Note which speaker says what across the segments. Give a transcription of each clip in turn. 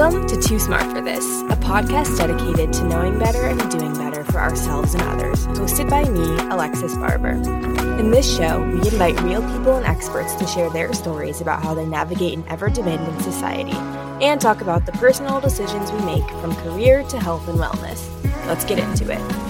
Speaker 1: Welcome to Too Smart for This, a podcast dedicated to knowing better and doing better for ourselves and others, hosted by me, Alexis Barber. In this show, we invite real people and experts to share their stories about how they navigate an ever demanding society and talk about the personal decisions we make from career to health and wellness. Let's get into it.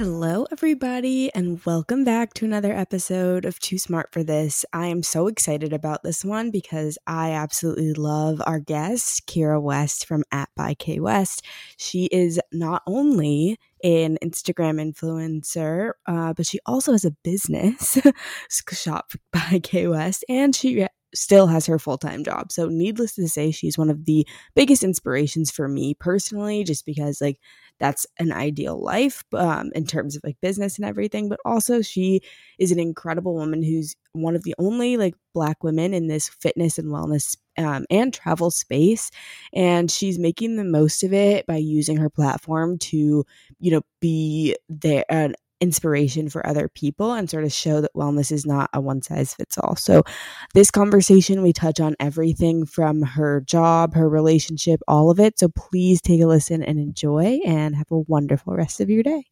Speaker 1: Hello, everybody, and welcome back to another episode of Too Smart for This. I am so excited about this one because I absolutely love our guest, Kira West from at by K West. She is not only an Instagram influencer, uh, but she also has a business, Shop by K West, and she still has her full time job. So, needless to say, she's one of the biggest inspirations for me personally, just because, like, that's an ideal life um, in terms of like business and everything. But also, she is an incredible woman who's one of the only like black women in this fitness and wellness um, and travel space. And she's making the most of it by using her platform to, you know, be there, an inspiration for other people and sort of show that wellness is not a one size fits all. So, this conversation, we touch on everything from her job, her relationship, all of it. So, please take a listen and enjoy and have a wonderful rest of your day.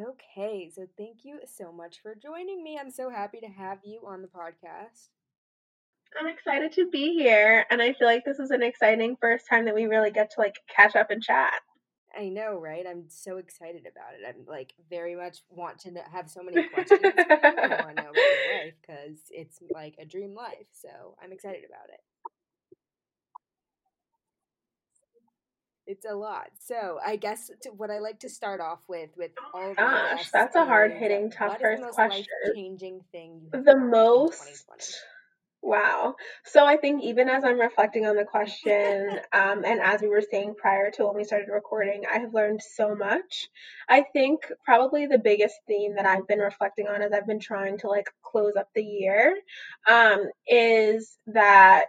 Speaker 1: Okay, so thank you so much for joining me. I'm so happy to have you on the podcast.
Speaker 2: I'm excited to be here, and I feel like this is an exciting first time that we really get to like catch up and chat.
Speaker 1: I know, right? I'm so excited about it. I'm like very much want to know, have so many questions. I want to know about your life because it's like a dream life. So I'm excited about it. It's a lot. So I guess to, what I like to start off with, with
Speaker 2: oh all gosh, that's a hard hitting, tough first question.
Speaker 1: Changing thing.
Speaker 2: the most Wow. So I think even as I'm reflecting on the question, um, and as we were saying prior to when we started recording, I have learned so much. I think probably the biggest theme that I've been reflecting on as I've been trying to like close up the year um, is that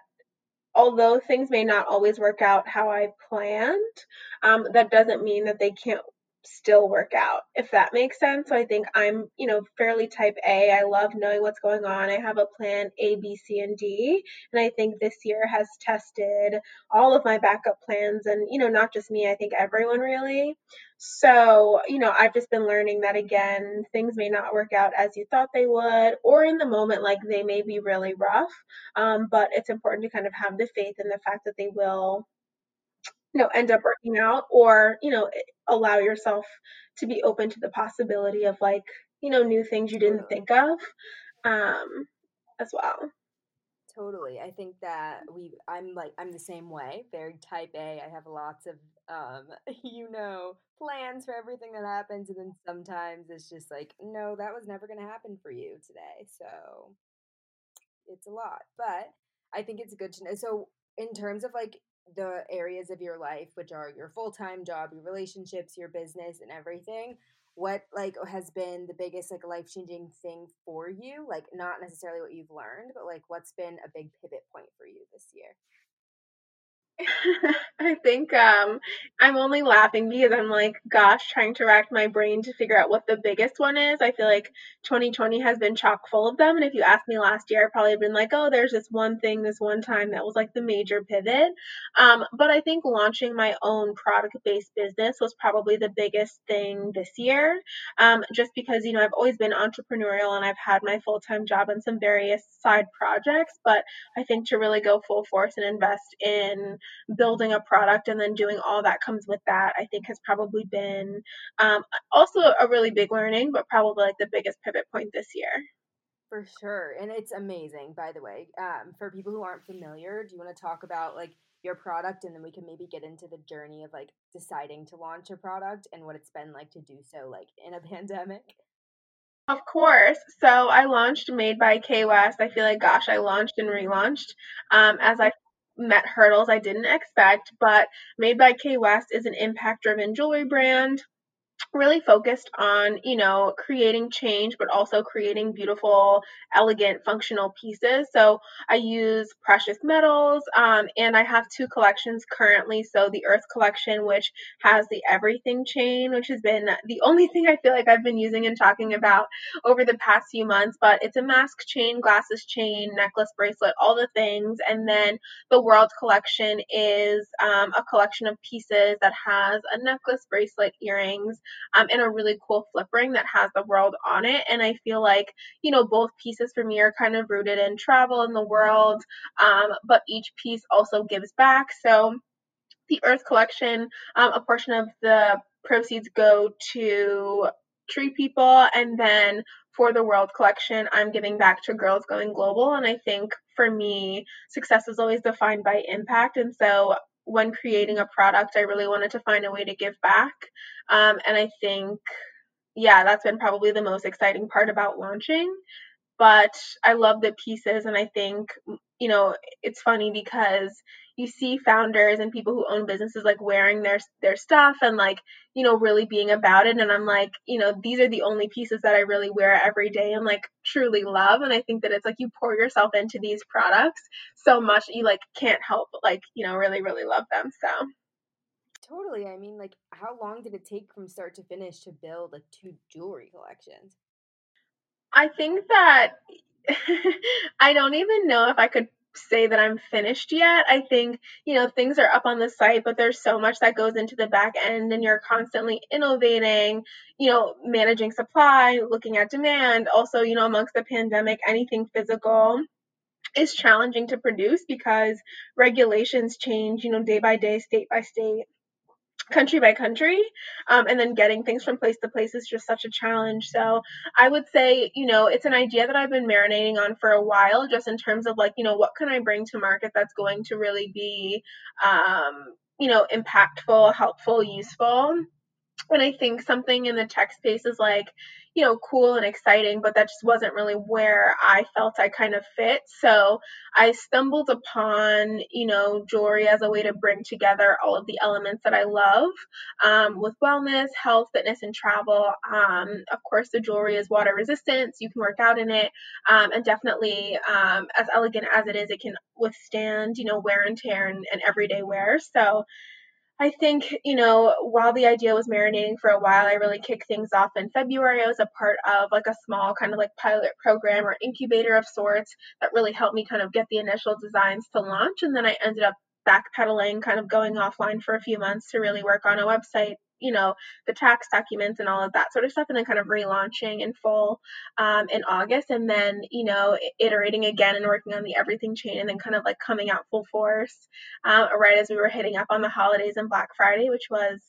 Speaker 2: although things may not always work out how I planned, um, that doesn't mean that they can't still work out, if that makes sense. So I think I'm, you know, fairly type A. I love knowing what's going on. I have a plan A, B, C, and D. And I think this year has tested all of my backup plans and, you know, not just me, I think everyone really. So, you know, I've just been learning that again, things may not work out as you thought they would, or in the moment, like they may be really rough. Um, but it's important to kind of have the faith in the fact that they will you know end up working out or you know allow yourself to be open to the possibility of like you know new things you didn't think of um as well.
Speaker 1: Totally i think that we i'm like i'm the same way very type a i have lots of um you know plans for everything that happens and then sometimes it's just like no that was never going to happen for you today so it's a lot but i think it's good to know so in terms of like the areas of your life which are your full-time job your relationships your business and everything what like has been the biggest like life-changing thing for you? Like not necessarily what you've learned but like what's been a big pivot point for you this year
Speaker 2: I think um, I'm only laughing because I'm like, gosh, trying to rack my brain to figure out what the biggest one is. I feel like 2020 has been chock full of them. And if you asked me last year, I probably have been like, oh, there's this one thing, this one time that was like the major pivot. Um, but I think launching my own product based business was probably the biggest thing this year. Um, just because, you know, I've always been entrepreneurial and I've had my full time job and some various side projects. But I think to really go full force and invest in building a product and then doing all that comes with that, I think has probably been um, also a really big learning, but probably like the biggest pivot point this year.
Speaker 1: For sure. And it's amazing, by the way. Um, for people who aren't familiar, do you want to talk about like your product and then we can maybe get into the journey of like deciding to launch a product and what it's been like to do so like in a pandemic?
Speaker 2: Of course. So I launched Made by K West. I feel like, gosh, I launched and relaunched um, as I met hurdles I didn't expect, but Made by K West is an impact driven jewelry brand. Really focused on, you know, creating change, but also creating beautiful, elegant, functional pieces. So I use precious metals, um, and I have two collections currently. So the Earth collection, which has the everything chain, which has been the only thing I feel like I've been using and talking about over the past few months, but it's a mask chain, glasses chain, necklace, bracelet, all the things. And then the World collection is um, a collection of pieces that has a necklace, bracelet, earrings, um, and a really cool flip ring that has the world on it. And I feel like, you know, both pieces for me are kind of rooted in travel in the world, um, but each piece also gives back. So the Earth collection, um, a portion of the proceeds go to tree people and then for the world collection i'm giving back to girls going global and i think for me success is always defined by impact and so when creating a product, I really wanted to find a way to give back. Um, and I think, yeah, that's been probably the most exciting part about launching. But I love the pieces, and I think, you know, it's funny because you see founders and people who own businesses like wearing their their stuff and like you know really being about it and i'm like you know these are the only pieces that i really wear every day and like truly love and i think that it's like you pour yourself into these products so much you like can't help but like you know really really love them so.
Speaker 1: Totally i mean like how long did it take from start to finish to build like two jewelry collections
Speaker 2: i think that I don't even know if I could say that I'm finished yet. I think, you know, things are up on the site, but there's so much that goes into the back end and you're constantly innovating, you know, managing supply, looking at demand. Also, you know, amongst the pandemic, anything physical is challenging to produce because regulations change, you know, day by day, state by state country by country um, and then getting things from place to place is just such a challenge. So i would say you know it's an idea that i've been marinating on for a while just in terms of like you know what can i bring to market that's going to really be um, you know impactful helpful useful. And I think something in the tech space is like, you know, cool and exciting, but that just wasn't really where I felt I kind of fit. So I stumbled upon, you know, jewelry as a way to bring together all of the elements that I love um, with wellness, health, fitness, and travel. Um, of course, the jewelry is water resistant, so you can work out in it. Um, and definitely, um, as elegant as it is, it can withstand, you know, wear and tear and, and everyday wear. So I think, you know, while the idea was marinating for a while, I really kicked things off in February. I was a part of like a small kind of like pilot program or incubator of sorts that really helped me kind of get the initial designs to launch. And then I ended up backpedaling, kind of going offline for a few months to really work on a website, you know, the tax documents and all of that sort of stuff, and then kind of relaunching in full um, in August, and then, you know, iterating again and working on the everything chain, and then kind of like coming out full force um, right as we were hitting up on the holidays and Black Friday, which was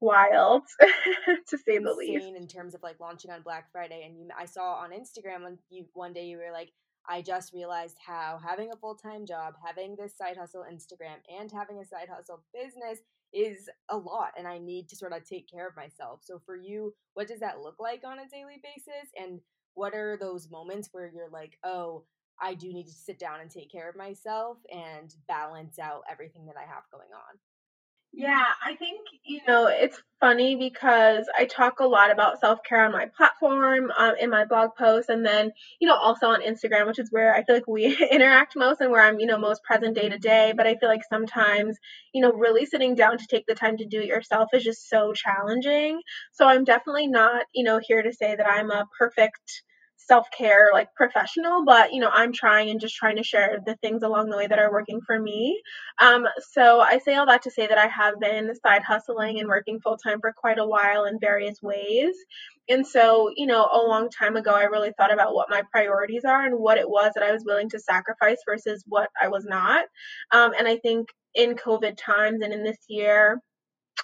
Speaker 2: wild to say the least.
Speaker 1: in terms of like launching on black friday? And you i saw on instagram when you one day you were like I just realized how having a full time job, having this side hustle Instagram, and having a side hustle business is a lot, and I need to sort of take care of myself. So, for you, what does that look like on a daily basis? And what are those moments where you're like, oh, I do need to sit down and take care of myself and balance out everything that I have going on?
Speaker 2: Yeah, I think, you know, it's funny because I talk a lot about self care on my platform, um, in my blog posts, and then, you know, also on Instagram, which is where I feel like we interact most and where I'm, you know, most present day to day. But I feel like sometimes, you know, really sitting down to take the time to do it yourself is just so challenging. So I'm definitely not, you know, here to say that I'm a perfect self-care like professional but you know i'm trying and just trying to share the things along the way that are working for me. Um, so i say all that to say that i have been side hustling and working full-time for quite a while in various ways. And so you know a long time ago i really thought about what my priorities are and what it was that i was willing to sacrifice versus what i was not. Um, and i think in covid times and in this year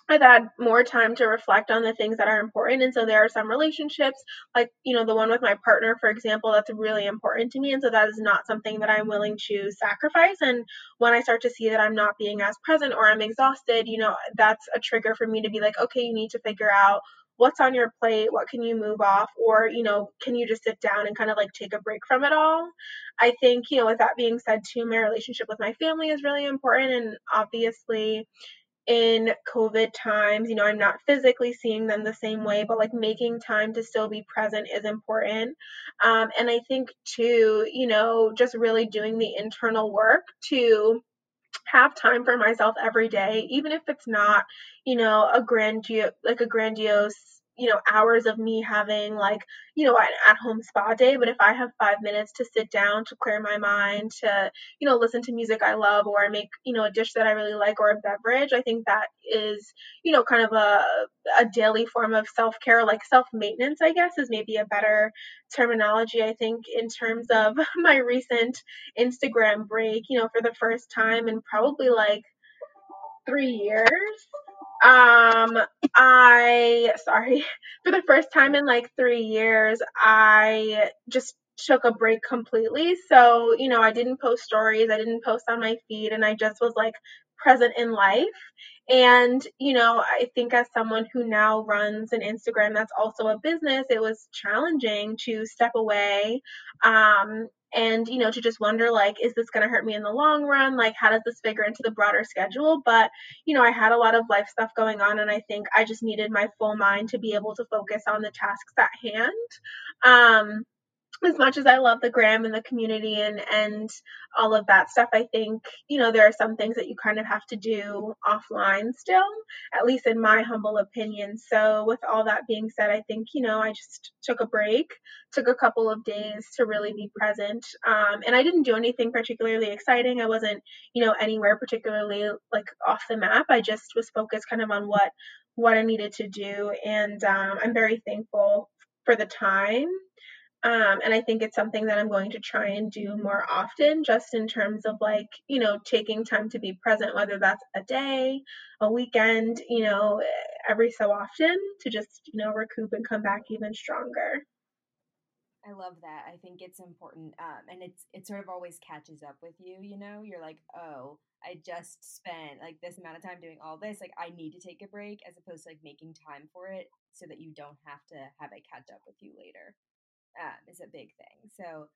Speaker 2: I've had more time to reflect on the things that are important. And so there are some relationships, like, you know, the one with my partner, for example, that's really important to me. And so that is not something that I'm willing to sacrifice. And when I start to see that I'm not being as present or I'm exhausted, you know, that's a trigger for me to be like, okay, you need to figure out what's on your plate, what can you move off, or, you know, can you just sit down and kind of like take a break from it all? I think, you know, with that being said, too, my relationship with my family is really important. And obviously, in COVID times. You know, I'm not physically seeing them the same way, but like making time to still be present is important. Um, and I think, too, you know, just really doing the internal work to have time for myself every day, even if it's not, you know, a grandiose, like a grandiose you know hours of me having like you know an at home spa day but if i have five minutes to sit down to clear my mind to you know listen to music i love or make you know a dish that i really like or a beverage i think that is you know kind of a, a daily form of self-care like self-maintenance i guess is maybe a better terminology i think in terms of my recent instagram break you know for the first time and probably like three years um, I sorry, for the first time in like three years, I just took a break completely. So, you know, I didn't post stories, I didn't post on my feed, and I just was like present in life. And, you know, I think as someone who now runs an Instagram that's also a business, it was challenging to step away um, and you know to just wonder like is this going to hurt me in the long run? Like how does this figure into the broader schedule? But you know i had a lot of life stuff going on and i think i just needed my full mind to be able to focus on the tasks at hand. Um as much as I love the gram and the community and and all of that stuff, I think you know there are some things that you kind of have to do offline still, at least in my humble opinion. So with all that being said, I think you know I just took a break, took a couple of days to really be present, um, and I didn't do anything particularly exciting. I wasn't you know anywhere particularly like off the map. I just was focused kind of on what what I needed to do, and um, I'm very thankful for the time um, and I think it's something that I'm going to try and do more often, just in terms of like, you know, taking time to be present, whether that's a day, a weekend, you know, every so often to just, you know, recoup and come back even stronger.
Speaker 1: I love that. I think it's important, um, and it's it sort of always catches up with you. You know, you're like, oh, I just spent like this amount of time doing all this. Like, I need to take a break, as opposed to like making time for it, so that you don't have to have it catch up with you later um, is a big thing. So,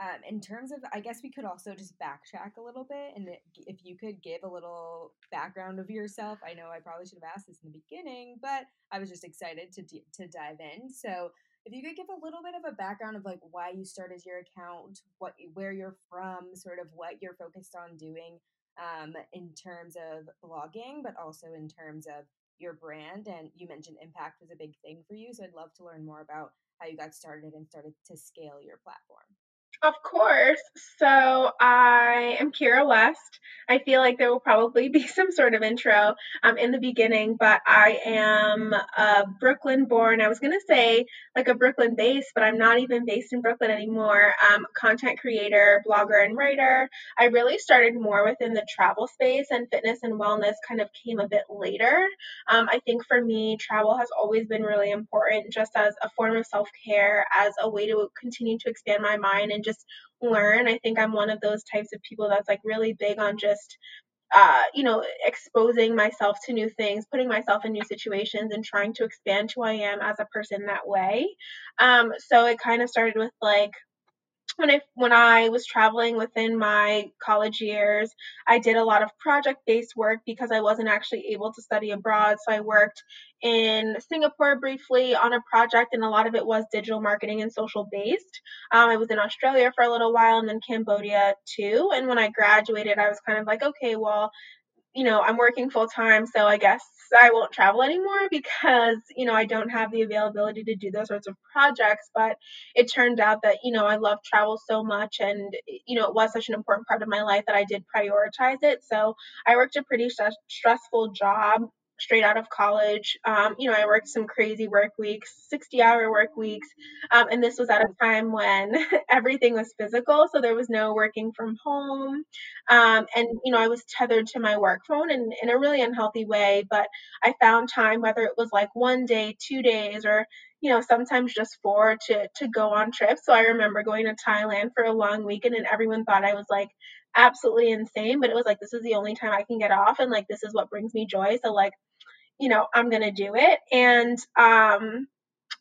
Speaker 1: um, in terms of, I guess we could also just backtrack a little bit, and if you could give a little background of yourself. I know I probably should have asked this in the beginning, but I was just excited to d- to dive in. So, if you could give a little bit of a background of like why you started your account, what where you're from, sort of what you're focused on doing um, in terms of blogging, but also in terms of your brand. And you mentioned impact was a big thing for you, so I'd love to learn more about how you got started and started to scale your platform.
Speaker 2: Of course. So I am Kira West. I feel like there will probably be some sort of intro um, in the beginning, but I am a Brooklyn born. I was going to say like a Brooklyn based, but I'm not even based in Brooklyn anymore. Um, content creator, blogger, and writer. I really started more within the travel space, and fitness and wellness kind of came a bit later. Um, I think for me, travel has always been really important just as a form of self care, as a way to continue to expand my mind and just learn. I think I'm one of those types of people that's like really big on just uh, you know, exposing myself to new things, putting myself in new situations, and trying to expand who I am as a person that way. Um, so it kind of started with like when I when I was traveling within my college years, I did a lot of project-based work because I wasn't actually able to study abroad. So I worked in Singapore briefly on a project, and a lot of it was digital marketing and social based. Um, I was in Australia for a little while, and then Cambodia too. And when I graduated, I was kind of like, okay, well, you know, I'm working full time, so I guess I won't travel anymore because, you know, I don't have the availability to do those sorts of projects. But it turned out that, you know, I love travel so much and, you know, it was such an important part of my life that I did prioritize it. So I worked a pretty st- stressful job straight out of college. Um, you know, I worked some crazy work weeks, 60 hour work weeks. Um, and this was at a time when everything was physical. So there was no working from home. Um, and, you know, I was tethered to my work phone in, in a really unhealthy way. But I found time, whether it was like one day, two days, or you know, sometimes just four to to go on trips. So I remember going to Thailand for a long weekend and everyone thought I was like absolutely insane, but it was like this is the only time I can get off and like this is what brings me joy. So like you know, I'm going to do it. And um,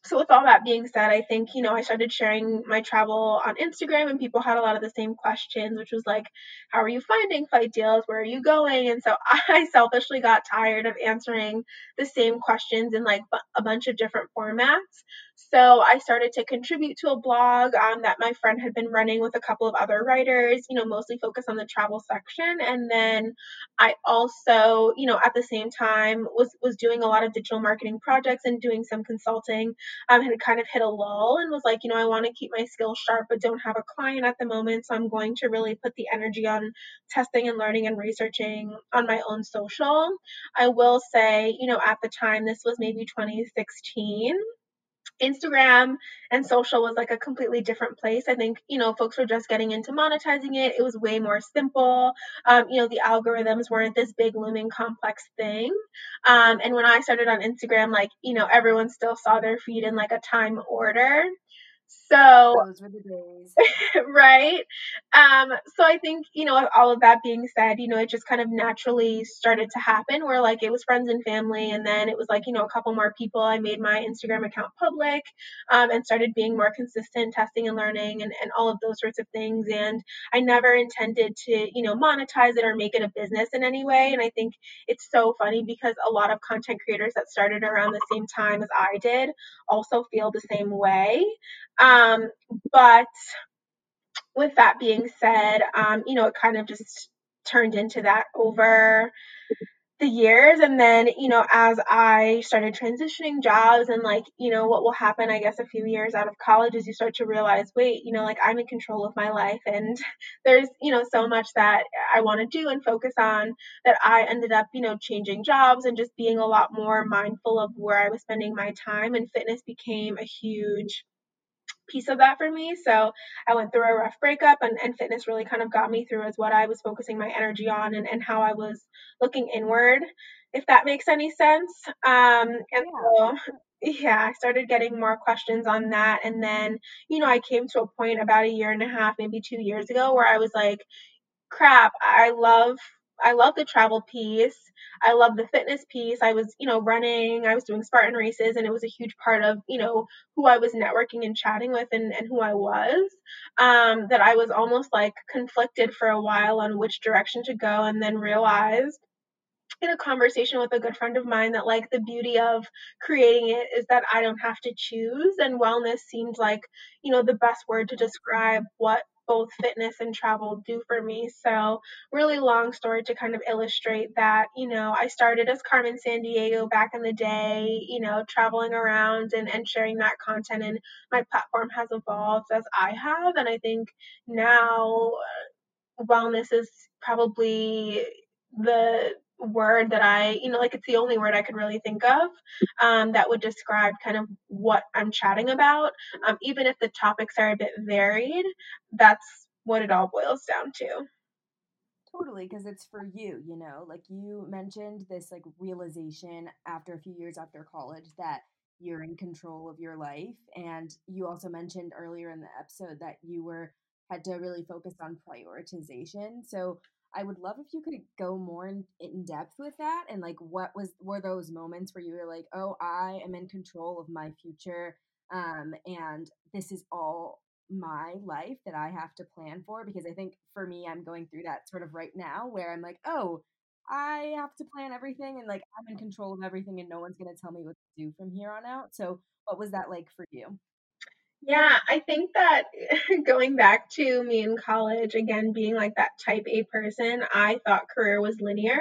Speaker 2: so with all that being said, I think, you know, I started sharing my travel on Instagram and people had a lot of the same questions, which was like, how are you finding flight deals? Where are you going? And so I selfishly got tired of answering the same questions in like a bunch of different formats. So I started to contribute to a blog um, that my friend had been running with a couple of other writers, you know, mostly focused on the travel section. And then I also, you know, at the same time was was doing a lot of digital marketing projects and doing some consulting. Um, had kind of hit a lull and was like, you know, I want to keep my skills sharp, but don't have a client at the moment, so I'm going to really put the energy on testing and learning and researching on my own social. I will say, you know, at the time, this was maybe 2016. Instagram and social was like a completely different place. I think, you know, folks were just getting into monetizing it. It was way more simple. Um, you know, the algorithms weren't this big looming complex thing. Um, and when I started on Instagram, like, you know, everyone still saw their feed in like a time order. So
Speaker 1: those were the days.
Speaker 2: right. Um, so I think, you know, all of that being said, you know, it just kind of naturally started to happen where like it was friends and family. And then it was like, you know, a couple more people. I made my Instagram account public um, and started being more consistent, testing and learning and, and all of those sorts of things. And I never intended to, you know, monetize it or make it a business in any way. And I think it's so funny because a lot of content creators that started around the same time as I did also feel the same way. Um, but with that being said, um, you know, it kind of just turned into that over the years. And then, you know, as I started transitioning jobs and like, you know, what will happen, I guess, a few years out of college is you start to realize, wait, you know, like I'm in control of my life and there's, you know, so much that I want to do and focus on that I ended up, you know, changing jobs and just being a lot more mindful of where I was spending my time. And fitness became a huge piece of that for me. So I went through a rough breakup and, and fitness really kind of got me through as what I was focusing my energy on and, and how I was looking inward, if that makes any sense. Um, and yeah. so yeah, I started getting more questions on that. And then, you know, I came to a point about a year and a half, maybe two years ago, where I was like, crap, I love I love the travel piece. I love the fitness piece. I was, you know, running, I was doing Spartan races, and it was a huge part of, you know, who I was networking and chatting with and, and who I was. Um, that I was almost like conflicted for a while on which direction to go, and then realized in a conversation with a good friend of mine that like the beauty of creating it is that I don't have to choose and wellness seemed like you know the best word to describe what both fitness and travel do for me. So, really long story to kind of illustrate that, you know, I started as Carmen Sandiego back in the day, you know, traveling around and, and sharing that content, and my platform has evolved as I have. And I think now uh, wellness is probably the word that I, you know, like it's the only word I could really think of um, that would describe kind of what I'm chatting about. Um, even if the topics are a bit varied, that's what it all boils down to.
Speaker 1: Totally, because it's for you, you know, like you mentioned this like realization after a few years after college that you're in control of your life. And you also mentioned earlier in the episode that you were had to really focus on prioritization. So I would love if you could go more in, in depth with that and like what was were those moments where you were like, "Oh, I am in control of my future um and this is all my life that I have to plan for because I think for me I'm going through that sort of right now where I'm like, "Oh, I have to plan everything and like I'm in control of everything and no one's going to tell me what to do from here on out." So, what was that like for you?
Speaker 2: Yeah, I think that going back to me in college, again, being like that type A person, I thought career was linear.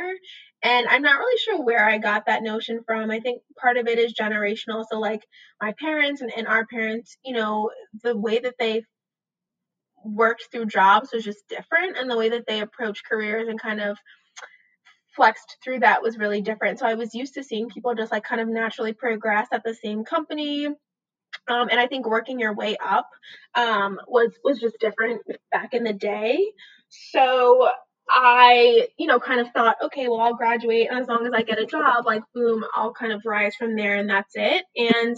Speaker 2: And I'm not really sure where I got that notion from. I think part of it is generational. So, like, my parents and, and our parents, you know, the way that they worked through jobs was just different. And the way that they approached careers and kind of flexed through that was really different. So, I was used to seeing people just like kind of naturally progress at the same company um, and I think working your way up um, was was just different back in the day. So I, you know, kind of thought, okay, well, I'll graduate, and as long as I get a job, like boom, I'll kind of rise from there, and that's it. And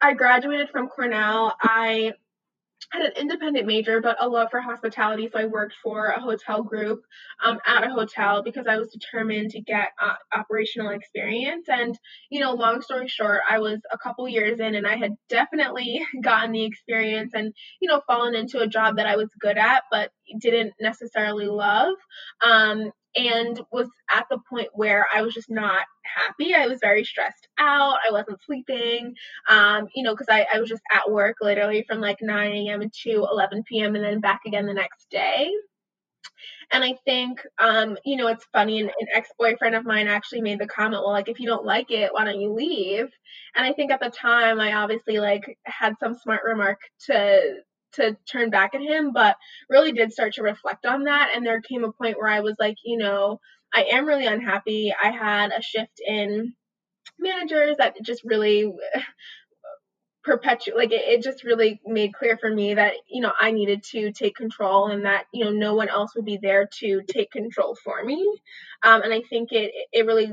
Speaker 2: I graduated from Cornell. I had an independent major, but a love for hospitality. So I worked for a hotel group um, at a hotel because I was determined to get uh, operational experience. And, you know, long story short, I was a couple years in and I had definitely gotten the experience and, you know, fallen into a job that I was good at, but didn't necessarily love. Um, and was at the point where I was just not happy. I was very stressed out. I wasn't sleeping, um, you know, because I, I was just at work literally from like 9 a.m. to 11 p.m. and then back again the next day. And I think, um, you know, it's funny. An, an ex boyfriend of mine actually made the comment, well, like, if you don't like it, why don't you leave? And I think at the time, I obviously like had some smart remark to to turn back at him, but really did start to reflect on that. And there came a point where I was like, you know, I am really unhappy. I had a shift in managers that just really perpetuate like it, it, just really made clear for me that you know i needed to take control and that you know no one else would be there to take control for me um, and i think it it really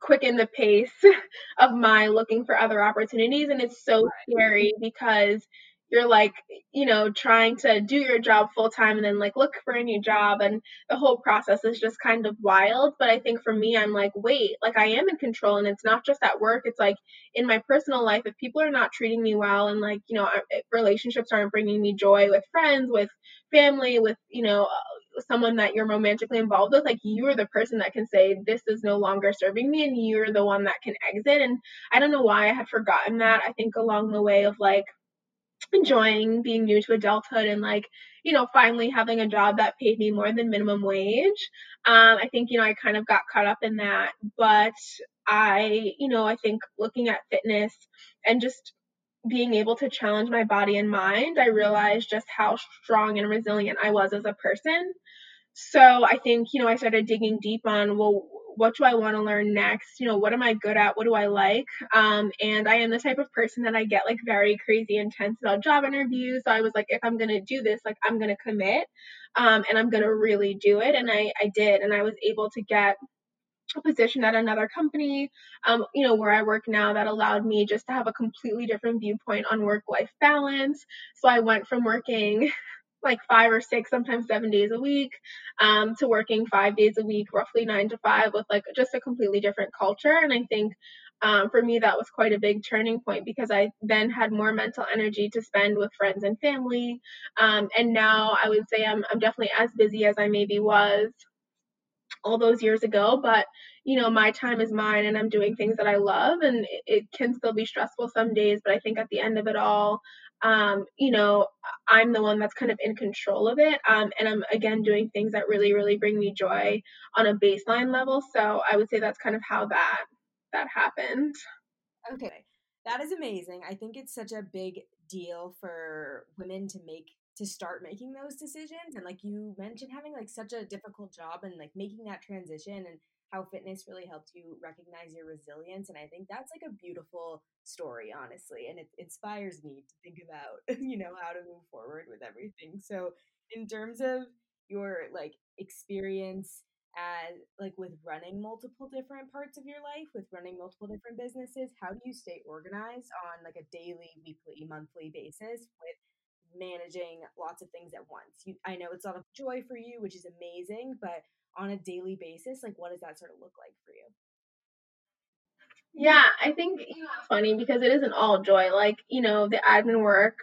Speaker 2: quickened the pace of my looking for other opportunities and it's so scary because you're like, you know, trying to do your job full time and then like look for a new job. And the whole process is just kind of wild. But I think for me, I'm like, wait, like I am in control. And it's not just at work, it's like in my personal life, if people are not treating me well and like, you know, relationships aren't bringing me joy with friends, with family, with, you know, uh, someone that you're romantically involved with, like you're the person that can say, this is no longer serving me, and you're the one that can exit. And I don't know why I had forgotten that. I think along the way of like, enjoying being new to adulthood and like you know finally having a job that paid me more than minimum wage. Um, i think you know i kind of got caught up in that but i you know i think looking at fitness and just being able to challenge my body and mind i realized just how strong and resilient i was as a person. So i think you know i started digging deep on well what do I want to learn next? You know, what am I good at? What do I like? Um, and I am the type of person that I get like very crazy intense about job interviews. So I was like, if I'm going to do this, like I'm going to commit um, and I'm going to really do it. And I, I did. And I was able to get a position at another company, um, you know, where I work now that allowed me just to have a completely different viewpoint on work life balance. So I went from working like five or six, sometimes seven days a week, um, to working five days a week, roughly nine to five, with like just a completely different culture. And I think um, for me, that was quite a big turning point because I then had more mental energy to spend with friends and family. Um, and now I would say I'm, I'm definitely as busy as I maybe was all those years ago, but you know, my time is mine and I'm doing things that I love and it, it can still be stressful some days, but I think at the end of it all, um, you know, I'm the one that's kind of in control of it. Um, and I'm again doing things that really, really bring me joy on a baseline level. So I would say that's kind of how that that happened.
Speaker 1: Okay. That is amazing. I think it's such a big deal for women to make to start making those decisions and like you mentioned having like such a difficult job and like making that transition and how fitness really helped you recognize your resilience. And I think that's like a beautiful story, honestly. And it inspires me to think about, you know, how to move forward with everything. So, in terms of your like experience as like with running multiple different parts of your life with running multiple different businesses how do you stay organized on like a daily weekly monthly basis with managing lots of things at once you, i know it's a lot of joy for you which is amazing but on a daily basis like what does that sort of look like for you?
Speaker 2: Yeah i think you know, it's funny because it isn't all joy like you know the admin work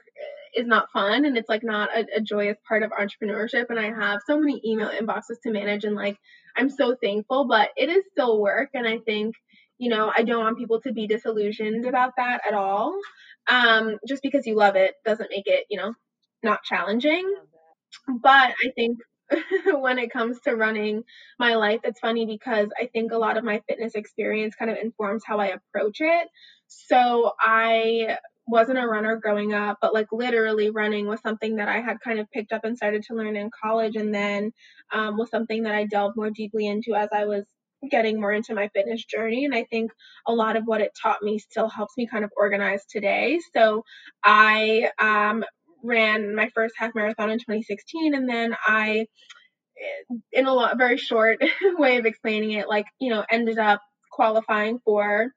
Speaker 2: is not fun and it's like not a, a joyous part of entrepreneurship and i have so many email inboxes to manage and like i'm so thankful but it is still work and i think you know i don't want people to be disillusioned about that at all um, just because you love it doesn't make it you know not challenging but i think when it comes to running my life. It's funny because I think a lot of my fitness experience kind of informs how I approach it. So I wasn't a runner growing up, but like literally running was something that I had kind of picked up and started to learn in college, and then um, was something that I delved more deeply into as I was getting more into my fitness journey. And I think a lot of what it taught me still helps me kind of organize today. So I um, ran my first half marathon in 2016 and then I in a lot very short way of explaining it like you know ended up qualifying for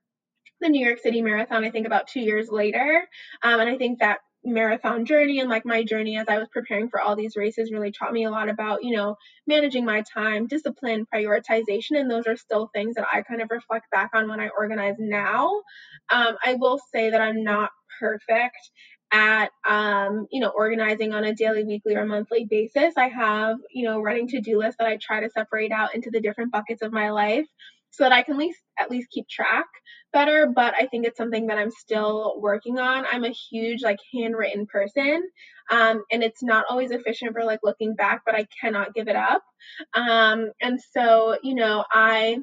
Speaker 2: the New York City Marathon I think about 2 years later um, and I think that marathon journey and like my journey as I was preparing for all these races really taught me a lot about, you know, managing my time, discipline, prioritization. And those are still things that I kind of reflect back on when I organize now. Um, I will say that I'm not perfect at um, you know organizing on a daily weekly or monthly basis. I have you know running to-do lists that i try to separate out into the different buckets of my life so that i can at least at least keep track better but i think it's something that i'm still working on. I'm a huge like handwritten person um, and it's not always efficient for like looking back but i cannot give it up. Um, and so you know i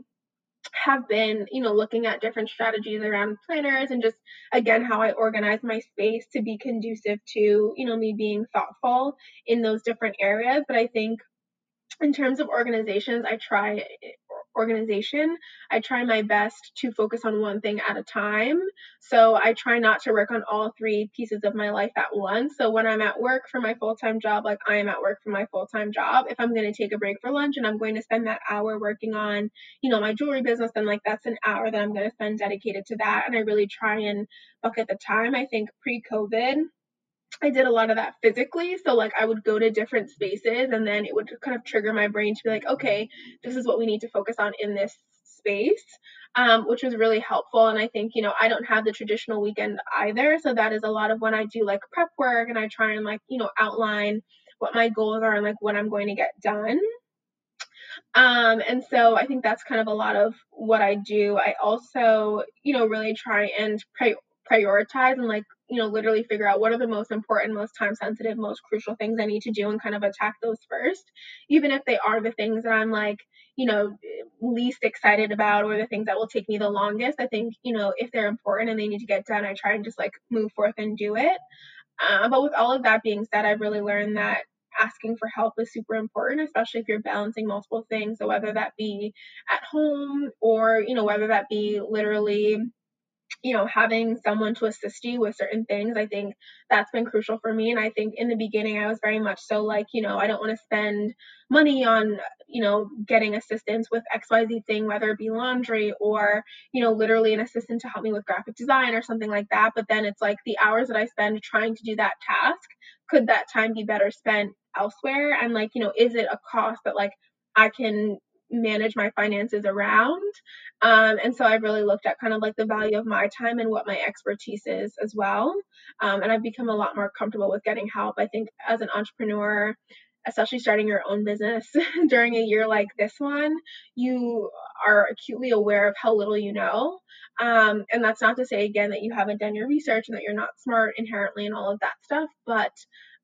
Speaker 2: have been, you know, looking at different strategies around planners and just again how I organize my space to be conducive to, you know, me being thoughtful in those different areas. But I think in terms of organizations, I try organization, I try my best to focus on one thing at a time. So I try not to work on all three pieces of my life at once. So when I'm at work for my full time job, like I am at work for my full time job, if I'm going to take a break for lunch and I'm going to spend that hour working on, you know, my jewelry business, then like that's an hour that I'm going to spend dedicated to that. And I really try and bucket the time. I think pre COVID, I did a lot of that physically. So like I would go to different spaces and then it would kind of trigger my brain to be like, okay, this is what we need to focus on in this space, um, which was really helpful. And I think, you know, I don't have the traditional weekend either. So that is a lot of when I do like prep work and I try and like, you know, outline what my goals are and like what I'm going to get done. Um, and so I think that's kind of a lot of what I do. I also, you know, really try and pri- prioritize and like you know literally figure out what are the most important most time sensitive most crucial things i need to do and kind of attack those first even if they are the things that i'm like you know least excited about or the things that will take me the longest. I think you know if they're important and they need to get done i try and just like move forth and do it. Uh, but with all of that being said i've really learned that asking for help is super important especially if you're balancing multiple things. So whether that be at home or you know whether that be literally you know, having someone to assist you with certain things, I think that's been crucial for me. And I think in the beginning, I was very much so like, you know, I don't want to spend money on, you know, getting assistance with XYZ thing, whether it be laundry or, you know, literally an assistant to help me with graphic design or something like that. But then it's like the hours that I spend trying to do that task, could that time be better spent elsewhere? And like, you know, is it a cost that like I can manage my finances around. Um, and so I've really looked at kind of like the value of my time and what my expertise is as well. Um, and I've become a lot more comfortable with getting help. I think as an entrepreneur, especially starting your own business during a year like this one, you are acutely aware of how little you know. Um, and that's not to say, again, that you haven't done your research and that you're not smart inherently and all of that stuff, but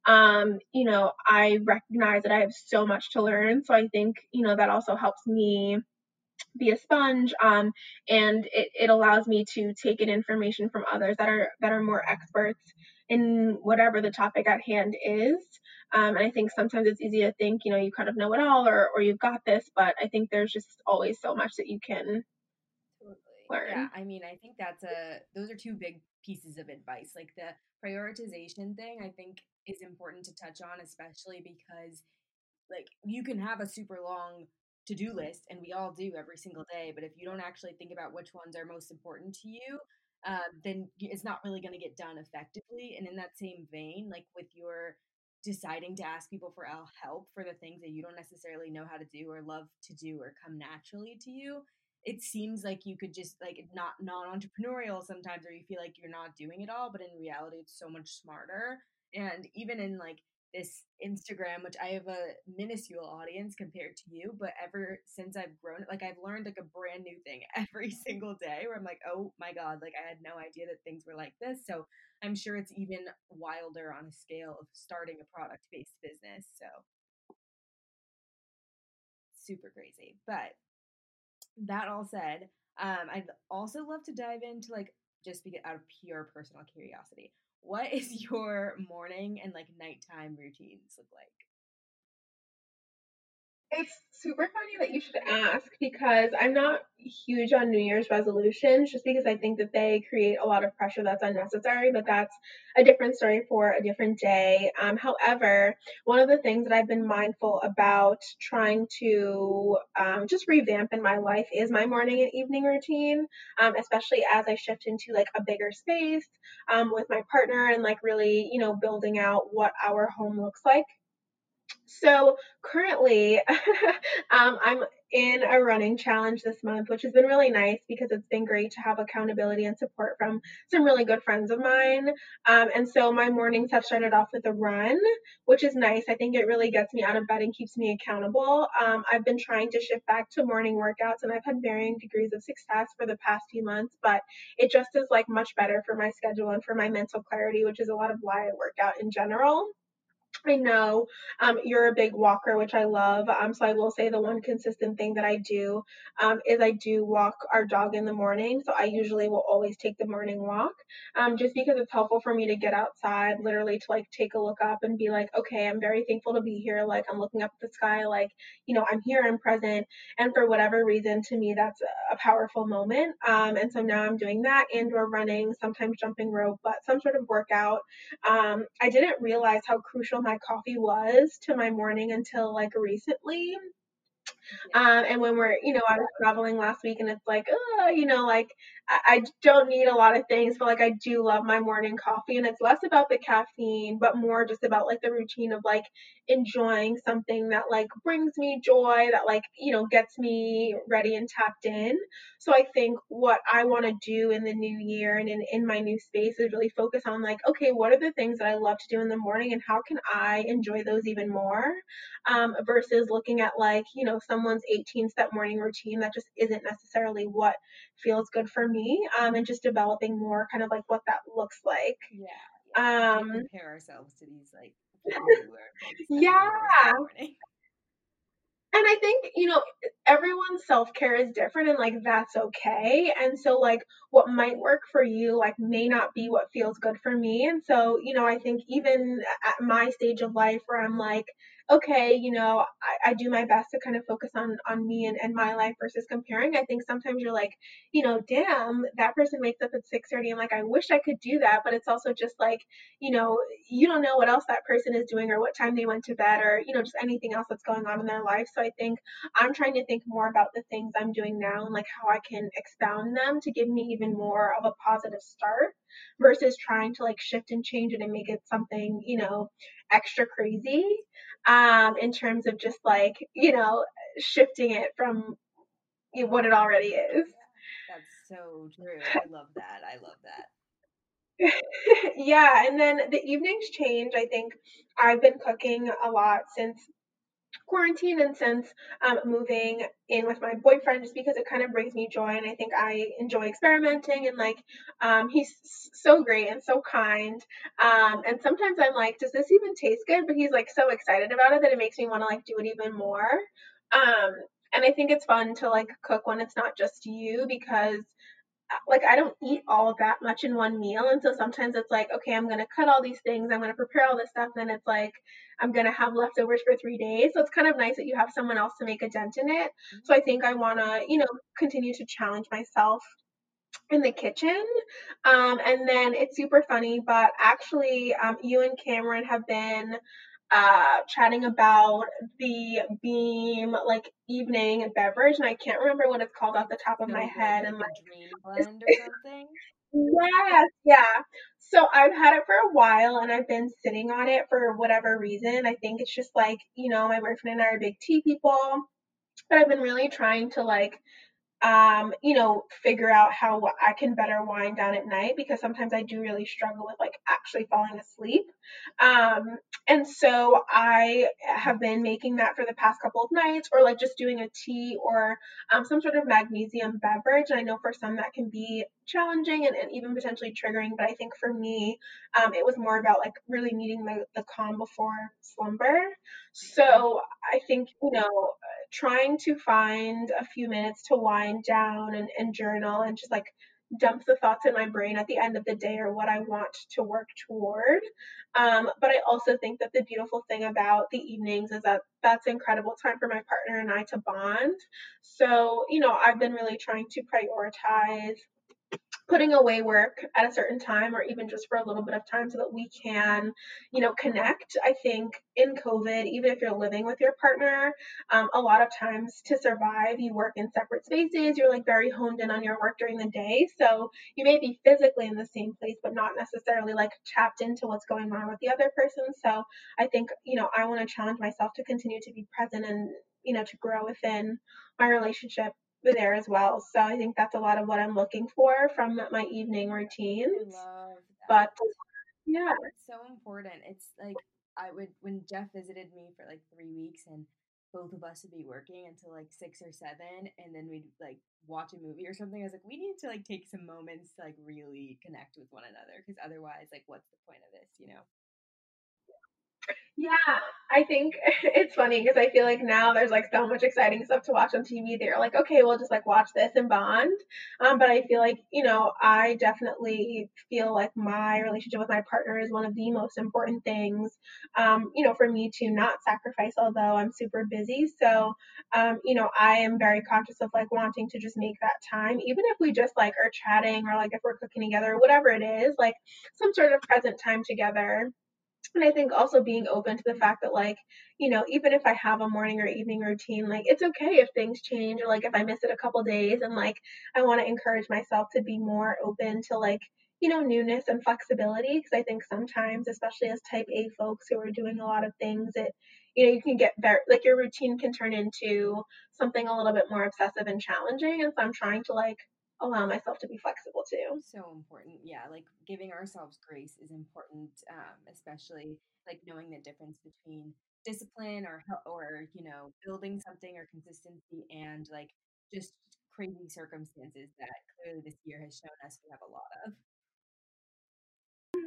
Speaker 2: um, you know, I recognize that I have so much to learn. So I think, you know, that also helps me be a sponge um, and it, it allows me to take in information from others that are that are more experts in whatever the topic at hand is um, and i think sometimes it's easy to think you know you kind of know it all or, or you've got this but i think there's just always so much that you can
Speaker 3: learn. Yeah, I mean, I think that's a those are two big pieces of advice. Like the prioritization thing, I think is important to touch on, especially because like you can have a super long to-do list and we all do every single day but if you don't actually think about which ones are most important to you uh, then it's not really going to get done effectively and in that same vein like with your deciding to ask people for help for the things that you don't necessarily know how to do or love to do or come naturally to you it seems like you could just like not non-entrepreneurial sometimes or you feel like you're not doing it all but in reality it's so much smarter and even in like this Instagram, which I have a minuscule audience compared to you, but ever since I've grown, like I've learned like a brand new thing every single day where I'm like, oh my God, like I had no idea that things were like this. So I'm sure it's even wilder on a scale of starting a product based business. So super crazy. But that all said, um, I'd also love to dive into like just be out of pure personal curiosity. What is your morning and like nighttime routines look like?
Speaker 2: It's super funny that you should ask because I'm not huge on New Year's resolutions just because I think that they create a lot of pressure that's unnecessary, but that's a different story for a different day. Um, however, one of the things that I've been mindful about trying to um, just revamp in my life is my morning and evening routine, um, especially as I shift into like a bigger space um, with my partner and like really, you know, building out what our home looks like. So currently, um, I'm in a running challenge this month, which has been really nice because it's been great to have accountability and support from some really good friends of mine. Um, and so my mornings have started off with a run, which is nice. I think it really gets me out of bed and keeps me accountable. Um, I've been trying to shift back to morning workouts and I've had varying degrees of success for the past few months, but it just is like much better for my schedule and for my mental clarity, which is a lot of why I work out in general. I know um, you're a big walker, which I love. Um, so I will say the one consistent thing that I do um, is I do walk our dog in the morning. So I usually will always take the morning walk um, just because it's helpful for me to get outside, literally to like take a look up and be like, okay, I'm very thankful to be here. Like I'm looking up at the sky, like, you know, I'm here, I'm present. And for whatever reason, to me, that's a powerful moment. Um, and so now I'm doing that and we're running, sometimes jumping rope, but some sort of workout. Um, I didn't realize how crucial my my coffee was to my morning until like recently. Um, and when we're, you know, I was traveling last week and it's like, uh, you know, like I, I don't need a lot of things, but like I do love my morning coffee and it's less about the caffeine, but more just about like the routine of like enjoying something that like brings me joy, that like, you know, gets me ready and tapped in. So I think what I want to do in the new year and in, in my new space is really focus on like, okay, what are the things that I love to do in the morning and how can I enjoy those even more? Um, versus looking at like, you know, someone's 18 step morning routine that just isn't necessarily what feels good for me. Um, and just developing more kind of like what that looks like.
Speaker 3: Yeah. yeah. Um, compare ourselves to these like
Speaker 2: yeah. And I think, you know, everyone's self care is different and like that's okay. And so, like, what might work for you, like, may not be what feels good for me. And so, you know, I think even at my stage of life where I'm like, okay, you know, I, I do my best to kind of focus on on me and, and my life versus comparing. I think sometimes you're like, you know, damn, that person wakes up at six thirty. I'm like, I wish I could do that, but it's also just like, you know, you don't know what else that person is doing or what time they went to bed or you know just anything else that's going on in their life. So I think I'm trying to think more about the things I'm doing now and like how I can expound them to give me even more of a positive start versus trying to like shift and change it and make it something, you know, extra crazy um, in terms of just like, you know, shifting it from what it already is.
Speaker 3: That's so true. I love that. I love
Speaker 2: that. yeah, and then the evenings change. I think I've been cooking a lot since quarantine and since um, moving in with my boyfriend just because it kind of brings me joy and I think I enjoy experimenting and like um, he's so great and so kind um, and sometimes I'm like does this even taste good? But he's like so excited about it that it makes me want to like do it even more um, and I think it's fun to like cook when it's not just you because like I don't eat all that much in one meal. And so sometimes it's like, okay, I'm gonna cut all these things, I'm gonna prepare all this stuff, then it's like I'm gonna have leftovers for three days. So it's kind of nice that you have someone else to make a dent in it. Mm-hmm. So I think I wanna, you know, continue to challenge myself in the kitchen. Um, and then it's super funny, but actually, um, you and Cameron have been uh, chatting about the Beam like evening beverage, and I can't remember what it's called off the top of my head. And like
Speaker 3: dream blend or something.
Speaker 2: Yes, yeah. So I've had it for a while and I've been sitting on it for whatever reason. I think it's just like, you know, my boyfriend and I are big tea people. But I've been really trying to like um, you know, figure out how I can better wind down at night because sometimes I do really struggle with like actually falling asleep. Um, and so I have been making that for the past couple of nights or like just doing a tea or um, some sort of magnesium beverage. And I know for some that can be challenging and, and even potentially triggering, but I think for me, um, it was more about like really needing the, the calm before slumber. So I think, you know, trying to find a few minutes to wind down and, and journal and just like dump the thoughts in my brain at the end of the day or what I want to work toward. Um, but I also think that the beautiful thing about the evenings is that that's incredible time for my partner and I to bond. So, you know, I've been really trying to prioritize putting away work at a certain time or even just for a little bit of time so that we can you know connect. I think in covid even if you're living with your partner um, a lot of times to survive you work in separate spaces. You're like very honed in on your work during the day. So you may be physically in the same place but not necessarily like tapped into what's going on with the other person. So i think you know i want to challenge myself to continue to be present and you know to grow within my relationship there as well. So I think that's a lot of what I'm looking for from my evening routines. But yeah,
Speaker 3: it's so important. It's like I would when Jeff visited me for like three weeks and both of us would be working until like six or seven and then we'd like watch a movie or something. I was like, we need to like take some moments to like really connect with one another because otherwise, like, what's the point of this, you know?
Speaker 2: Yeah, I think it's funny because I feel like now there's like so much exciting stuff to watch on TV. They're like, okay, we'll just like watch this and bond. Um, but I feel like, you know, I definitely feel like my relationship with my partner is one of the most important things, um, you know, for me to not sacrifice, although I'm super busy. So, um, you know, I am very conscious of like wanting to just make that time, even if we just like are chatting or like if we're cooking together, or whatever it is, like some sort of present time together and I think also being open to the fact that like, you know, even if I have a morning or evening routine, like it's okay if things change or like if I miss it a couple days and like I want to encourage myself to be more open to like, you know, newness and flexibility because I think sometimes, especially as type A folks who are doing a lot of things, it you know, you can get very like your routine can turn into something a little bit more obsessive and challenging. And so I'm trying to like allow myself to be flexible too.
Speaker 3: So important. Yeah. Like giving ourselves grace is important, um, especially like knowing the difference between discipline or, or, you know, building something or consistency and like just crazy circumstances that clearly this year has shown us we have a lot of.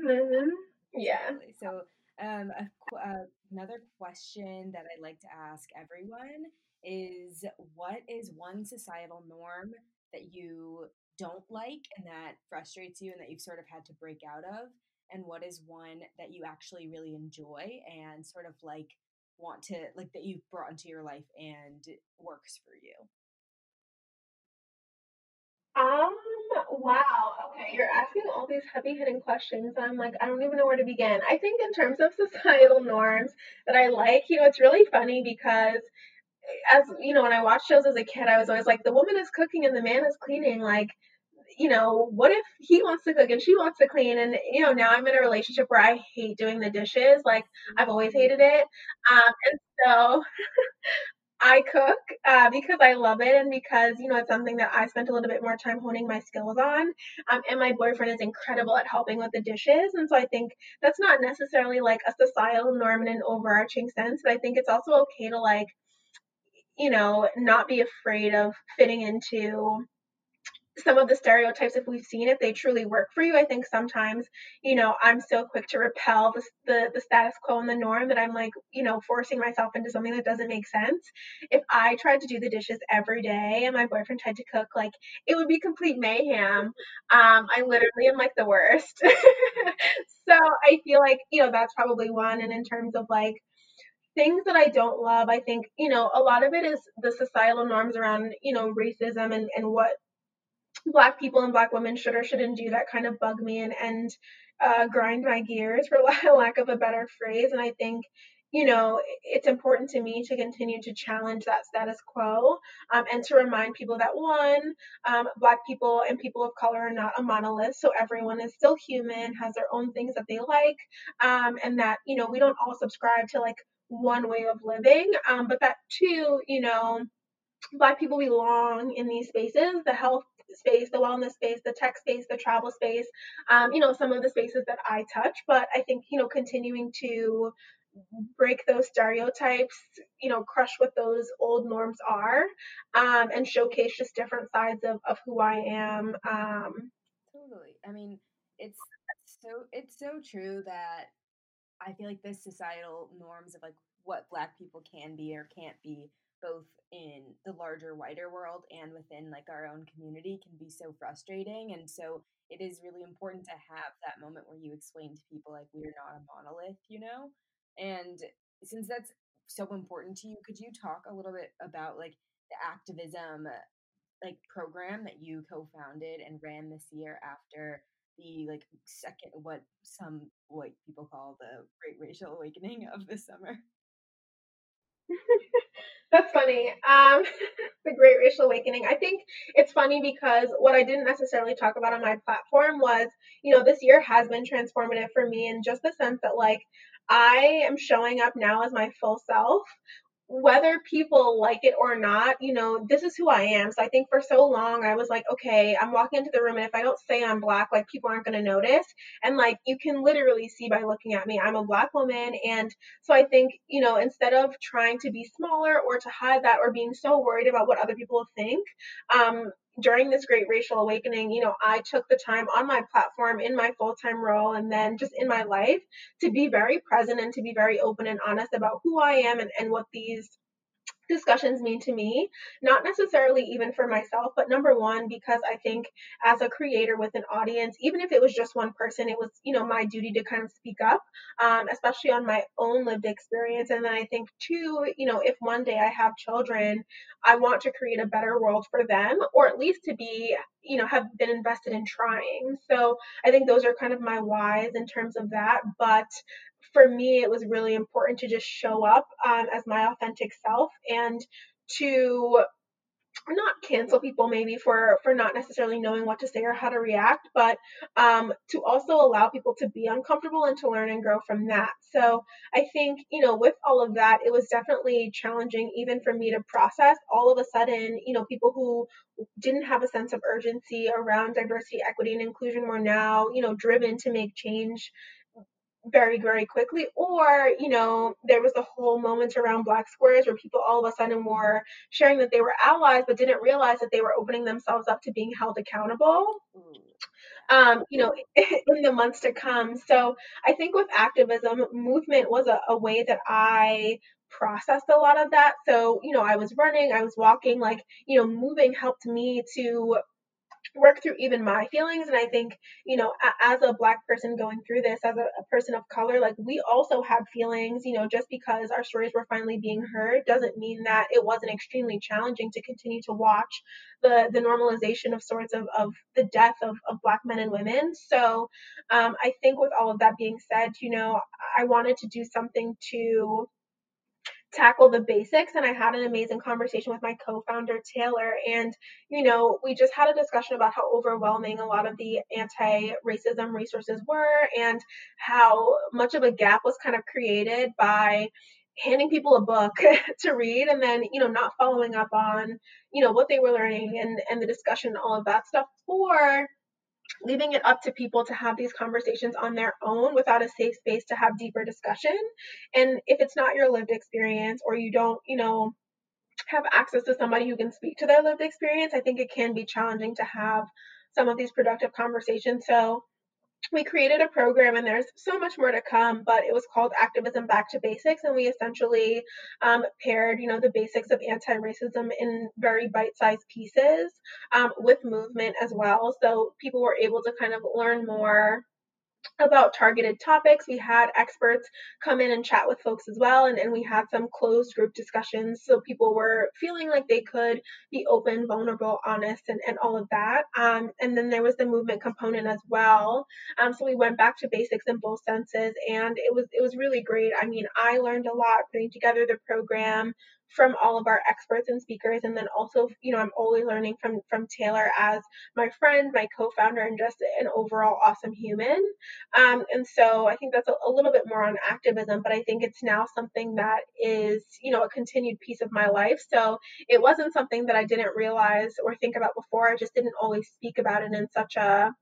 Speaker 2: Mm-hmm. Yeah.
Speaker 3: So, um, a, uh, another question that I'd like to ask everyone is what is one societal norm that you don't like and that frustrates you and that you've sort of had to break out of? And what is one that you actually really enjoy and sort of like want to, like that you've brought into your life and works for you?
Speaker 2: Um, wow. Okay, you're asking all these heavy hitting questions. I'm like, I don't even know where to begin. I think in terms of societal norms that I like, you know, it's really funny because as you know, when I watched shows as a kid, I was always like, the woman is cooking and the man is cleaning. Like, you know, what if he wants to cook and she wants to clean? And you know, now I'm in a relationship where I hate doing the dishes. Like, I've always hated it. Um, and so I cook uh, because I love it and because you know it's something that I spent a little bit more time honing my skills on. Um, and my boyfriend is incredible at helping with the dishes, and so I think that's not necessarily like a societal norm in an overarching sense, but I think it's also okay to like you know, not be afraid of fitting into some of the stereotypes if we've seen if they truly work for you. I think sometimes you know i'm so quick to repel the, the, the status quo and the norm that i'm like you know forcing myself into something that doesn't make sense. If i tried to do the dishes every day and my boyfriend tried to cook like it would be complete mayhem. Um i literally am like the worst. So i feel like you know that's probably one. And in terms of like things that I don't love, I think, you know, a lot of it is the societal norms around, you know, racism and, and what black people and black women should or shouldn't do that kind of bug me and, and uh, grind my gears for lack of a better phrase. And I think, you know, it's important to me to continue to challenge that status quo um, and to remind people that one, um, Black people and people of color are not a monolith. So everyone is still human, has their own things that they like, um, and that, you know, we don't all subscribe to like one way of living, um, but that too, you know, Black people belong in these spaces, the health space, the wellness space, the tech space, the travel space, um, you know, some of the spaces that I touch. But I think, you know, continuing to break those stereotypes, you know, crush what those old norms are, um, and showcase just different sides of, of who I am. Um,
Speaker 3: totally. I mean, it's so it's so true that I feel like the societal norms of like what black people can be or can't be both in the larger wider world and within like our own community can be so frustrating and so it is really important to have that moment where you explain to people like we're not a monolith you know? And since that's so important to you could you talk a little bit about like the activism like program that you co-founded and ran this year after the like second what some white people call the great racial awakening of the summer.
Speaker 2: That's funny um the great racial awakening. I think it's funny because what i didn't necessarily talk about on my platform was you know this year has been transformative for me in just the sense that like I am showing up now as my full self, whether people like it or not, you know, this is who I am. So I think for so long I was like, okay, I'm walking into the room and if I don't say I'm black, like people aren't going to notice. And like you can literally see by looking at me, I'm a black woman. And so I think, you know, instead of trying to be smaller or to hide that or being so worried about what other people think, um, during this great racial awakening, you know, I took the time on my platform in my full time role and then just in my life to be very present and to be very open and honest about who I am and, and what these discussions mean to me, not necessarily even for myself, but number one, because I think as a creator with an audience, even if it was just one person, it was, you know, my duty to kind of speak up, um, especially on my own lived experience. And then I think two, you know, if one day I have children, I want to create a better world for them, or at least to be, you know, have been invested in trying. So I think those are kind of my whys in terms of that. But for me, it was really important to just show up um, as my authentic self and to not cancel people maybe for for not necessarily knowing what to say or how to react but um, to also allow people to be uncomfortable and to learn and grow from that. So i think you know with all of that it was definitely challenging even for me to process all of a sudden you know people who didn't have a sense of urgency around diversity equity and inclusion were now you know driven to make change very very quickly or you know there was a whole moment around black squares where people all of a sudden were sharing that they were allies but didn't realize that they were opening themselves up to being held accountable um, you know in the months to come. So i think with activism movement was a, a way that i processed a lot of that. So you know i was running i was walking like you know moving helped me to work through even my feelings. And i think you know as a black person going through this as a, a, person of color like we also have feelings you know just because our stories were finally being heard doesn't mean that it wasn't extremely challenging to continue to watch the the normalization of sorts of, of the death of, of black men and women. So um, i think with all of that being said you know i wanted to do something to tackle the basics and i had an amazing conversation with my co-founder taylor and you know we just had a discussion about how overwhelming a lot of the anti-racism resources were and how much of a gap was kind of created by handing people a book to read and then you know not following up on you know what they were learning and and the discussion all of that stuff or leaving it up to people to have these conversations on their own without a safe space to have deeper discussion. And if it's not your lived experience or you don't, you know, have access to somebody who can speak to their lived experience, I think it can be challenging to have some of these productive conversations. So we created a program and there's so much more to come but it was called activism back to basics and we essentially um, paired you know the basics of anti-racism in very bite-sized pieces um, with movement as well. So people were able to kind of learn more about targeted topics. We had experts come in and chat with folks as well, and, and we had some closed group discussions so people were feeling like they could be open, vulnerable, honest, and, and all of that. Um, and then there was the movement component as well. Um, so we went back to basics in both senses, and it was it was really great. I mean, I learned a lot putting together the program from all of our experts and speakers. And then also you know i'm always learning from from taylor as my friend my co-founder and just an overall awesome human. Um, and so i think that's a, a little bit more on activism but i think it's now something that is you know a continued piece of my life. So it wasn't something that i didn't realize or think about before. I just didn't always speak about it in such a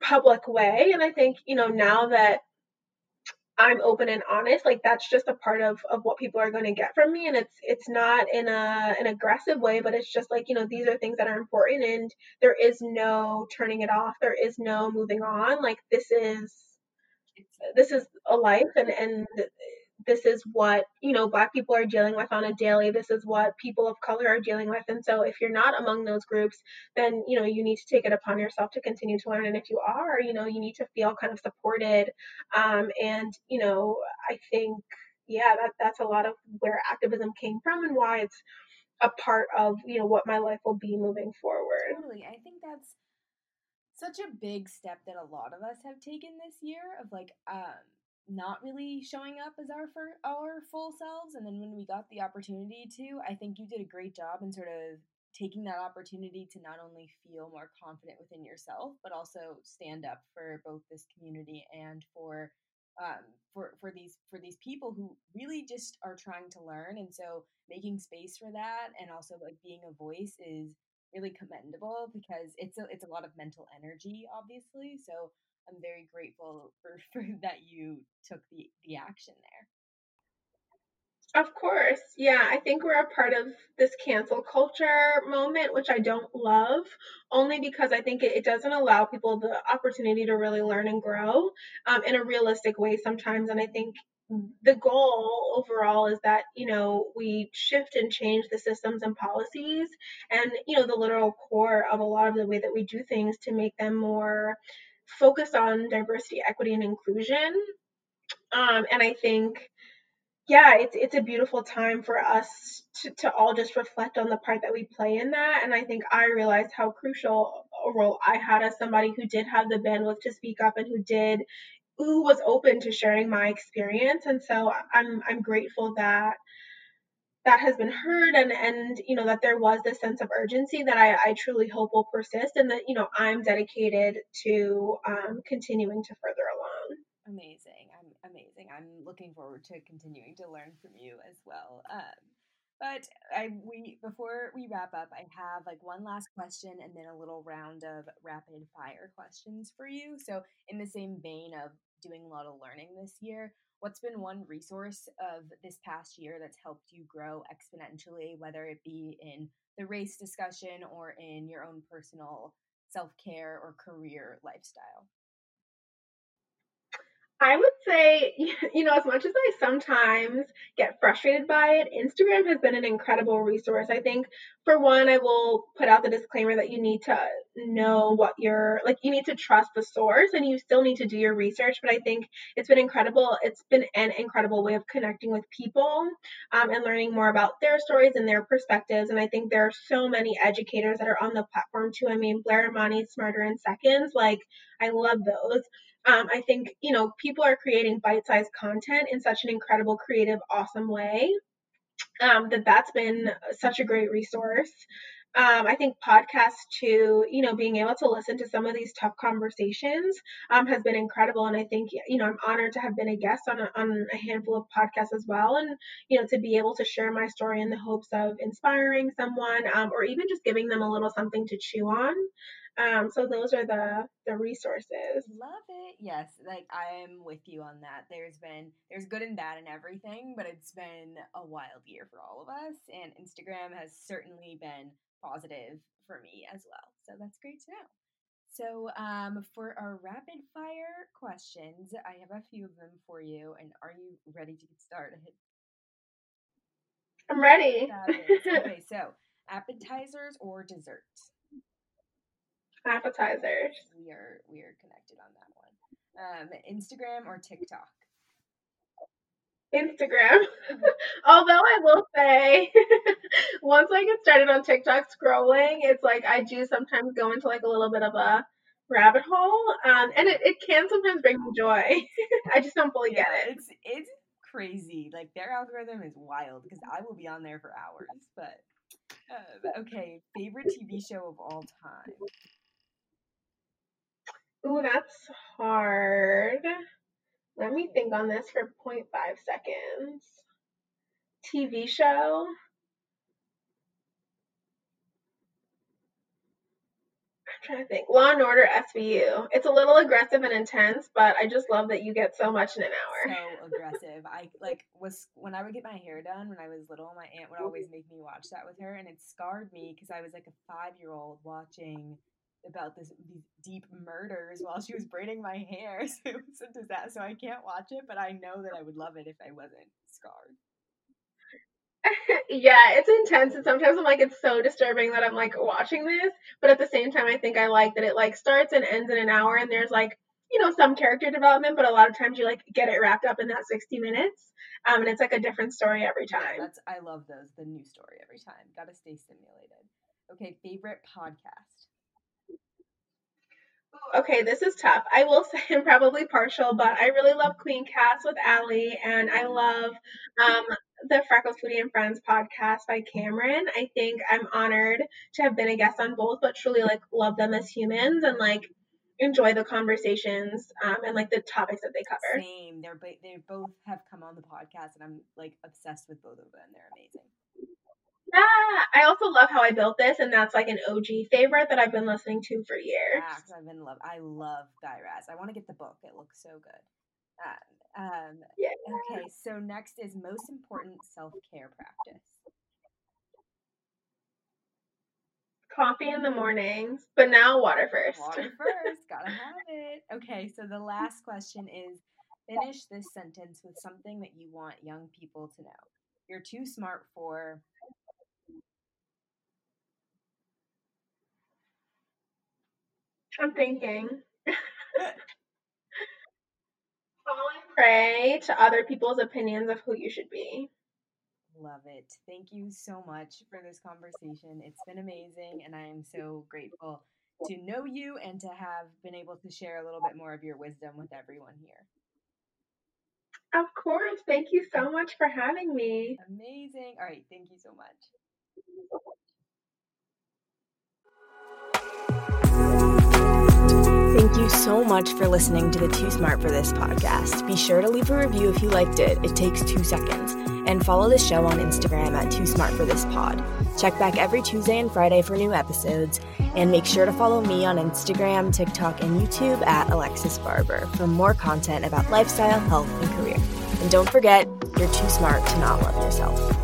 Speaker 2: public way. And i think you know now that I'm open and honest, like that's just a part of of what people are going to get from me and it's it's not in a an aggressive way, but it's just like, you know, these are things that are important and there is no turning it off. There is no moving on. Like this is this is a life and and this is what you know black people are dealing with on a daily. This is what people of color are dealing with. And so if you're not among those groups then you know you need to take it upon yourself to continue to learn. And if you are you know you need to feel kind of supported. Um, and you know i think yeah that that's a lot of where activism came from and why it's a part of you know what my life will be moving forward.
Speaker 3: Totally. I think that's such a big step that a lot of us have taken this year of like um not really showing up as our for our full selves and then when we got the opportunity to i think you did a great job in sort of taking that opportunity to not only feel more confident within yourself but also stand up for both this community and for um, for for these for these people who really just are trying to learn. And so making space for that and also like being a voice is really commendable because it's a, it's a lot of mental energy obviously. So I'm very grateful for, for that you took the, the action there.
Speaker 2: Of course. Yeah, I think we're a part of this cancel culture moment, which I don't love, only because I think it, it doesn't allow people the opportunity to really learn and grow um, in a realistic way sometimes. And I think the goal overall is that, you know, we shift and change the systems and policies and, you know, the literal core of a lot of the way that we do things to make them more focused on diversity, equity, and inclusion. Um, and I think, yeah, it's it's a beautiful time for us to, to all just reflect on the part that we play in that. And I think I realized how crucial a role I had as somebody who did have the bandwidth to speak up and who did who was open to sharing my experience. And so I'm I'm grateful that that has been heard and and you know that there was this sense of urgency that I, I truly hope will persist and that you know I'm dedicated to um, continuing to further along.
Speaker 3: Amazing. I'm amazing. I'm looking forward to continuing to learn from you as well. Um, but I we before we wrap up, I have like one last question and then a little round of rapid fire questions for you. So in the same vein of doing a lot of learning this year, what's been one resource of this past year that's helped you grow exponentially, whether it be in the race discussion or in your own personal self care or career lifestyle?
Speaker 2: I would say, you know, as much as I sometimes get frustrated by it, Instagram has been an incredible resource. I think, for one, I will put out the disclaimer that you need to know what you're like, you need to trust the source and you still need to do your research. But I think it's been incredible. It's been an incredible way of connecting with people um, and learning more about their stories and their perspectives. And I think there are so many educators that are on the platform too. I mean, Blair Imani, Smarter in Seconds, like, I love those um, I think, you know, people are creating bite sized content in such an incredible, creative, awesome way um, that that's been such a great resource. Um, I think podcasts too, you know, being able to listen to some of these tough conversations um, has been incredible. And I think, you know, I'm honored to have been a guest on a, on a handful of podcasts as well. And, you know, to be able to share my story in the hopes of inspiring someone um, or even just giving them a little something to chew on. Um, so those are the the resources.
Speaker 3: Love it. Yes, like I am with you on that. There's been there's good and bad in everything, but it's been a wild year for all of us, and Instagram has certainly been positive for me as well. So that's great to know. So, um, for our rapid fire questions, I have a few of them for you. And are you ready to get started?
Speaker 2: I'm ready.
Speaker 3: okay, so appetizers or desserts?
Speaker 2: Appetizers.
Speaker 3: We are we are connected on that one. Um, Instagram or TikTok?
Speaker 2: Instagram. Although I will say, once I get started on TikTok scrolling, it's like I do sometimes go into like a little bit of a rabbit hole, um, and it, it can sometimes bring me joy. I just don't fully
Speaker 3: yeah,
Speaker 2: get
Speaker 3: it. It's it's crazy. Like their algorithm is wild because I will be on there for hours. But uh, okay, favorite TV show of all time.
Speaker 2: Ooh, that's hard. Let me think on this for 0.5 seconds. TV show. I'm trying to think. Law and Order SVU. It's a little aggressive and intense, but I just love that you get so much in an hour.
Speaker 3: So aggressive. I like was when I would get my hair done when I was little. My aunt would always make me watch that with her, and it scarred me because I was like a five year old watching about this these deep murders while she was braiding my hair. So it was a disaster. So I can't watch it, but I know that I would love it if I wasn't scarred.
Speaker 2: yeah, it's intense, and sometimes I'm like, it's so disturbing that I'm like watching this, but at the same time, I think I like that it like starts and ends in an hour, and there's like you know some character development, but a lot of times you like get it wrapped up in that 60 minutes, um, and it's like a different story every time.
Speaker 3: Yeah, that's I love those. The new story every time. Got to stay stimulated. Okay, favorite podcast.
Speaker 2: Okay, this is tough. I will say I'm probably partial, but I really love Queen Cast with Allie, and I love um, the Freckled Foodie and Friends podcast by Cameron. I think I'm honored to have been a guest on both, but truly like love them as humans and like enjoy the conversations um, and like the topics that they cover.
Speaker 3: Same. They're they both have come on the podcast, and I'm like obsessed with both of them. They're amazing.
Speaker 2: Yeah, I also love how I built this, and that's like an OG favorite that I've been listening to for years.
Speaker 3: Yeah, I've been love. I love Guy Raz. I want to get the book. It looks so good. Uh, um,
Speaker 2: yeah.
Speaker 3: Okay, so next is most important self care practice.
Speaker 2: Coffee in the mornings, but now water first.
Speaker 3: Water first, gotta have it. Okay, so the last question is finish this sentence with something that you want young people to know. You're too smart for
Speaker 2: I'm thinking. Falling prey to other people's opinions of who you should be.
Speaker 3: Love it. Thank you so much for this conversation. It's been amazing, and I am so grateful to know you and to have been able to share a little bit more of your wisdom with everyone here.
Speaker 2: Of course. Thank you so much for having me.
Speaker 3: Amazing. All right. Thank you so much.
Speaker 1: Thank you so much for listening to the Too Smart for This podcast. Be sure to leave a review if you liked it. It takes two seconds. And follow the show on Instagram at Too Smart for This Pod. Check back every Tuesday and Friday for new episodes. And make sure to follow me on Instagram, TikTok, and YouTube at Alexis Barber for more content about lifestyle, health, and career. And don't forget, you're too smart to not love yourself.